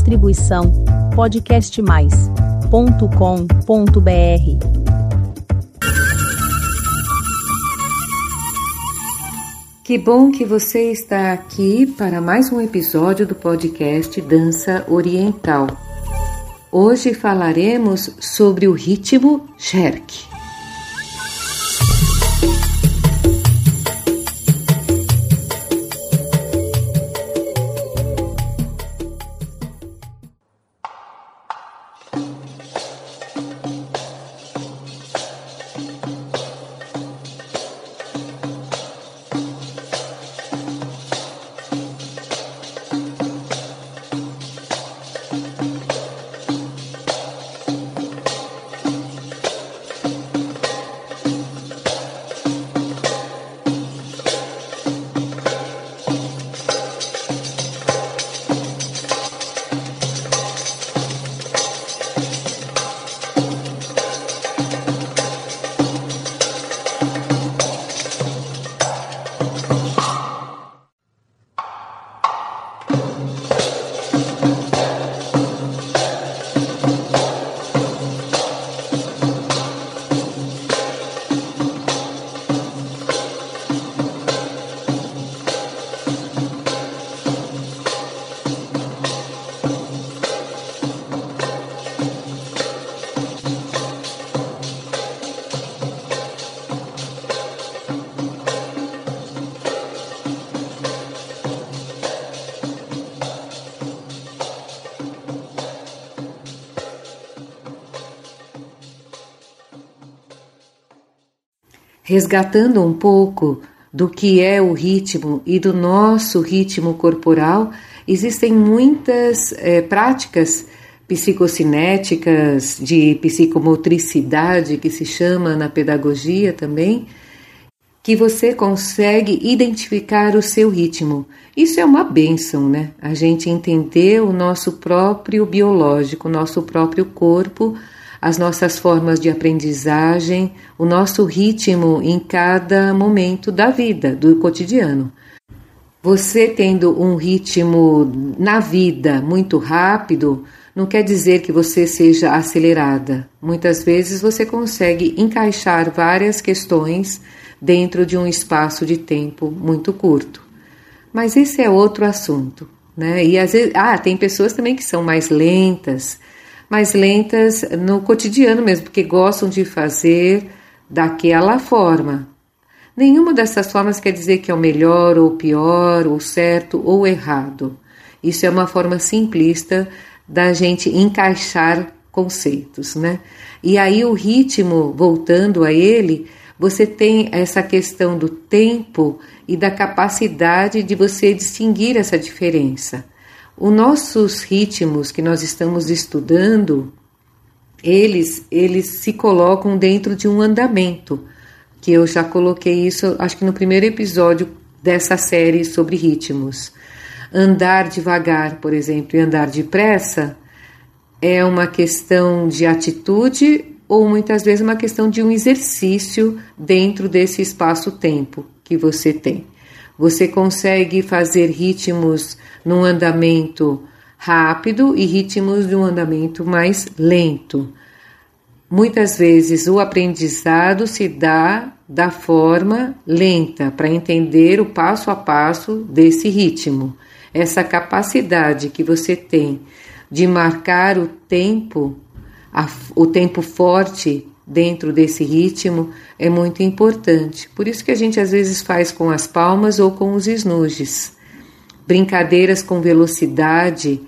Distribuição podcastmais.com.br. Que bom que você está aqui para mais um episódio do podcast Dança Oriental. Hoje falaremos sobre o ritmo Sherk. Resgatando um pouco do que é o ritmo e do nosso ritmo corporal, existem muitas é, práticas psicocinéticas de psicomotricidade, que se chama na pedagogia também, que você consegue identificar o seu ritmo. Isso é uma benção, né? A gente entender o nosso próprio biológico, o nosso próprio corpo as nossas formas de aprendizagem, o nosso ritmo em cada momento da vida, do cotidiano. Você tendo um ritmo na vida muito rápido, não quer dizer que você seja acelerada. Muitas vezes você consegue encaixar várias questões dentro de um espaço de tempo muito curto. Mas esse é outro assunto, né? E às vezes, ah, tem pessoas também que são mais lentas, mais lentas no cotidiano mesmo, porque gostam de fazer daquela forma. Nenhuma dessas formas quer dizer que é o melhor ou pior, ou certo ou errado. Isso é uma forma simplista da gente encaixar conceitos, né? E aí o ritmo, voltando a ele, você tem essa questão do tempo e da capacidade de você distinguir essa diferença. Os nossos ritmos que nós estamos estudando, eles, eles se colocam dentro de um andamento, que eu já coloquei isso, acho que no primeiro episódio dessa série sobre ritmos. Andar devagar, por exemplo, e andar depressa é uma questão de atitude ou muitas vezes uma questão de um exercício dentro desse espaço-tempo que você tem. Você consegue fazer ritmos num andamento rápido e ritmos de um andamento mais lento. Muitas vezes o aprendizado se dá da forma lenta para entender o passo a passo desse ritmo. Essa capacidade que você tem de marcar o tempo, a, o tempo forte dentro desse ritmo é muito importante. Por isso que a gente às vezes faz com as palmas ou com os esnuges. Brincadeiras com velocidade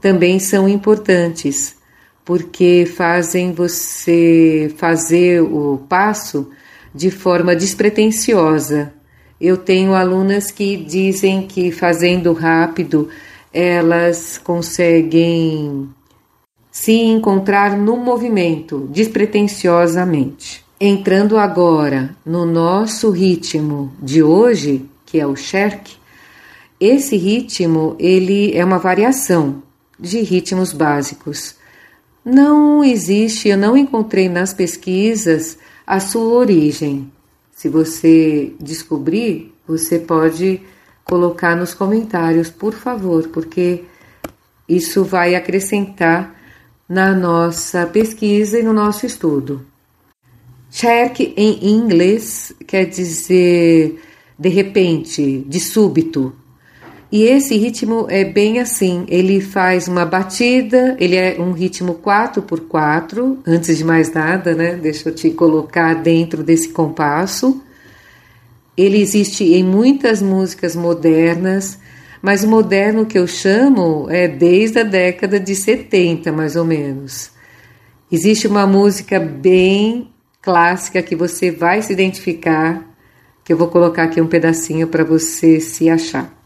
também são importantes, porque fazem você fazer o passo de forma despretensiosa. Eu tenho alunas que dizem que fazendo rápido elas conseguem se encontrar no movimento despretensiosamente. Entrando agora no nosso ritmo de hoje, que é o Sherk, esse ritmo ele é uma variação de ritmos básicos. Não existe, eu não encontrei nas pesquisas a sua origem. Se você descobrir, você pode colocar nos comentários, por favor, porque isso vai acrescentar na nossa pesquisa e no nosso estudo. Cherk em inglês quer dizer de repente, de súbito. E esse ritmo é bem assim, ele faz uma batida, ele é um ritmo 4 por 4 antes de mais nada, né? Deixa eu te colocar dentro desse compasso. Ele existe em muitas músicas modernas, mas o moderno que eu chamo é desde a década de 70, mais ou menos. Existe uma música bem clássica que você vai se identificar, que eu vou colocar aqui um pedacinho para você se achar.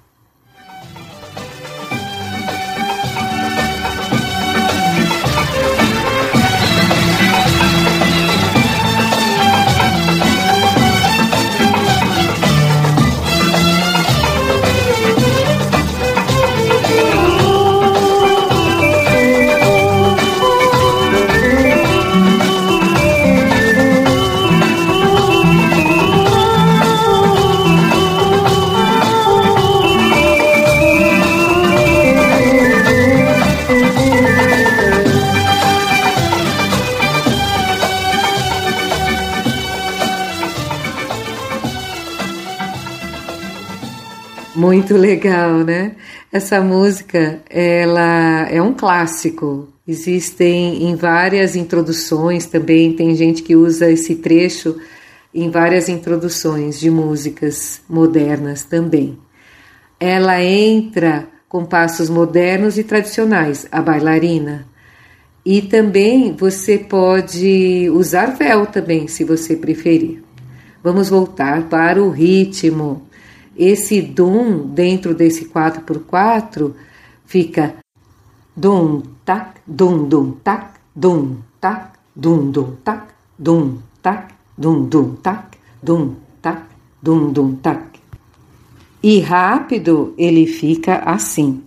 Muito legal, né? Essa música, ela é um clássico. Existem em várias introduções também, tem gente que usa esse trecho em várias introduções de músicas modernas também. Ela entra com passos modernos e tradicionais, a bailarina. E também você pode usar véu também, se você preferir. Vamos voltar para o ritmo. Esse dum dentro desse 4x4 fica dum, tac, dum, dum, tac, dum, tac, dum, dum, tac, dum, tac, dum, dum, tac, dum, tac, dum, dum, tac. E rápido ele fica assim.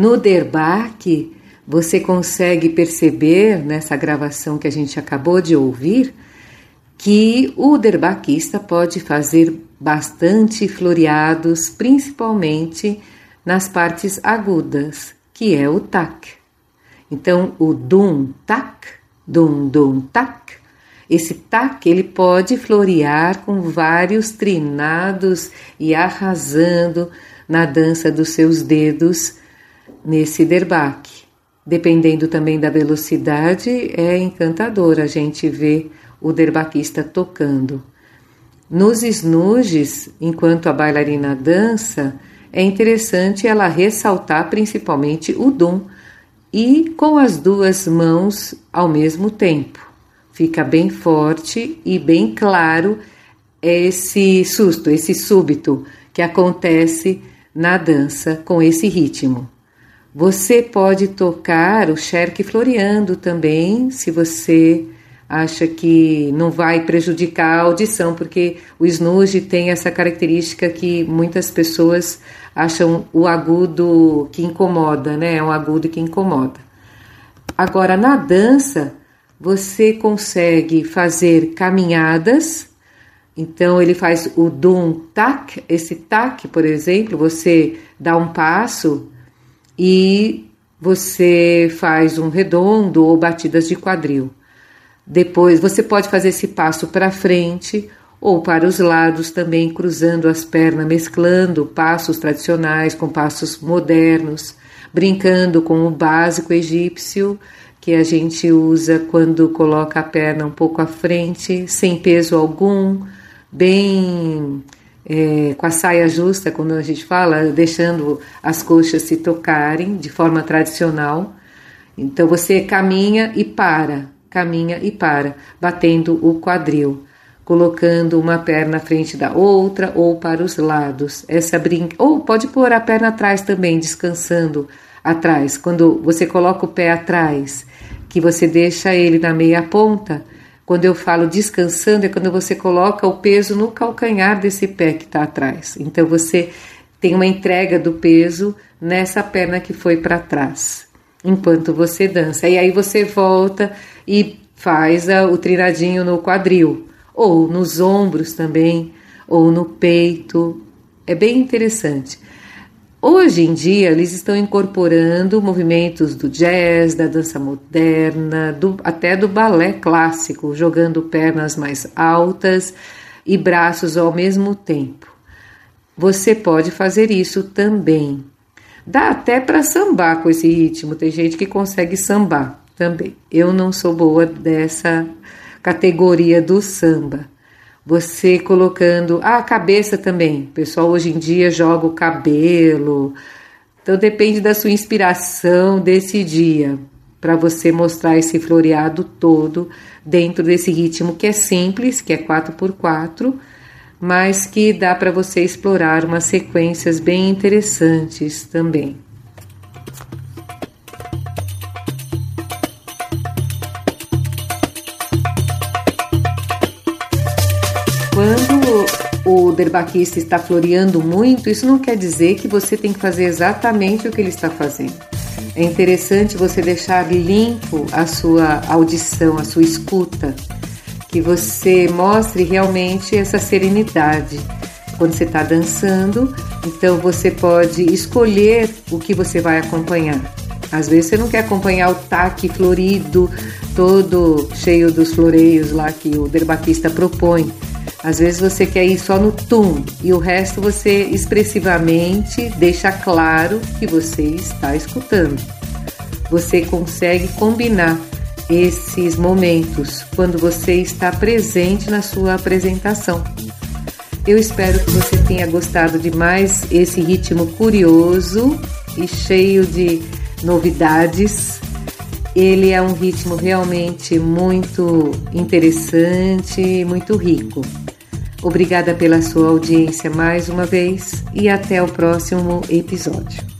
No derbaque, você consegue perceber nessa gravação que a gente acabou de ouvir que o derbaquista pode fazer bastante floreados, principalmente nas partes agudas, que é o tac. Então, o dum tac, dum dum tac, esse tac ele pode florear com vários trinados e arrasando na dança dos seus dedos nesse derbaque. Dependendo também da velocidade, é encantador a gente ver o derbaquista tocando. Nos snooges, enquanto a bailarina dança, é interessante ela ressaltar principalmente o dum e com as duas mãos ao mesmo tempo. Fica bem forte e bem claro esse susto, esse súbito que acontece na dança com esse ritmo. Você pode tocar o Sherk floreando também, se você acha que não vai prejudicar a audição, porque o snooze tem essa característica que muitas pessoas acham o agudo que incomoda, né? É um agudo que incomoda. Agora, na dança, você consegue fazer caminhadas. Então, ele faz o dum tac. Esse tac, por exemplo, você dá um passo e você faz um redondo ou batidas de quadril. Depois você pode fazer esse passo para frente ou para os lados também, cruzando as pernas, mesclando passos tradicionais com passos modernos, brincando com o básico egípcio que a gente usa quando coloca a perna um pouco à frente, sem peso algum, bem é, com a saia justa, quando a gente fala, deixando as coxas se tocarem de forma tradicional. Então você caminha e para, caminha e para, batendo o quadril, colocando uma perna à frente da outra ou para os lados. Essa brinca, ou pode pôr a perna atrás também, descansando atrás. Quando você coloca o pé atrás, que você deixa ele na meia ponta, quando eu falo descansando, é quando você coloca o peso no calcanhar desse pé que está atrás. Então você tem uma entrega do peso nessa perna que foi para trás, enquanto você dança. E aí você volta e faz o trinadinho no quadril, ou nos ombros também, ou no peito. É bem interessante. Hoje em dia, eles estão incorporando movimentos do jazz, da dança moderna, do, até do balé clássico, jogando pernas mais altas e braços ao mesmo tempo. Você pode fazer isso também. Dá até para sambar com esse ritmo, tem gente que consegue sambar também. Eu não sou boa dessa categoria do samba você colocando a cabeça também. O pessoal hoje em dia joga o cabelo. Então depende da sua inspiração desse dia para você mostrar esse floreado todo dentro desse ritmo que é simples, que é 4x4, mas que dá para você explorar umas sequências bem interessantes também. Quando o derbaquista está floreando muito, isso não quer dizer que você tem que fazer exatamente o que ele está fazendo. É interessante você deixar limpo a sua audição, a sua escuta, que você mostre realmente essa serenidade quando você está dançando. Então você pode escolher o que você vai acompanhar. Às vezes você não quer acompanhar o taque florido, todo cheio dos floreios lá que o derbaquista propõe. Às vezes você quer ir só no tum e o resto você expressivamente deixa claro que você está escutando. Você consegue combinar esses momentos quando você está presente na sua apresentação. Eu espero que você tenha gostado de mais esse ritmo curioso e cheio de novidades. Ele é um ritmo realmente muito interessante, muito rico. Obrigada pela sua audiência mais uma vez e até o próximo episódio.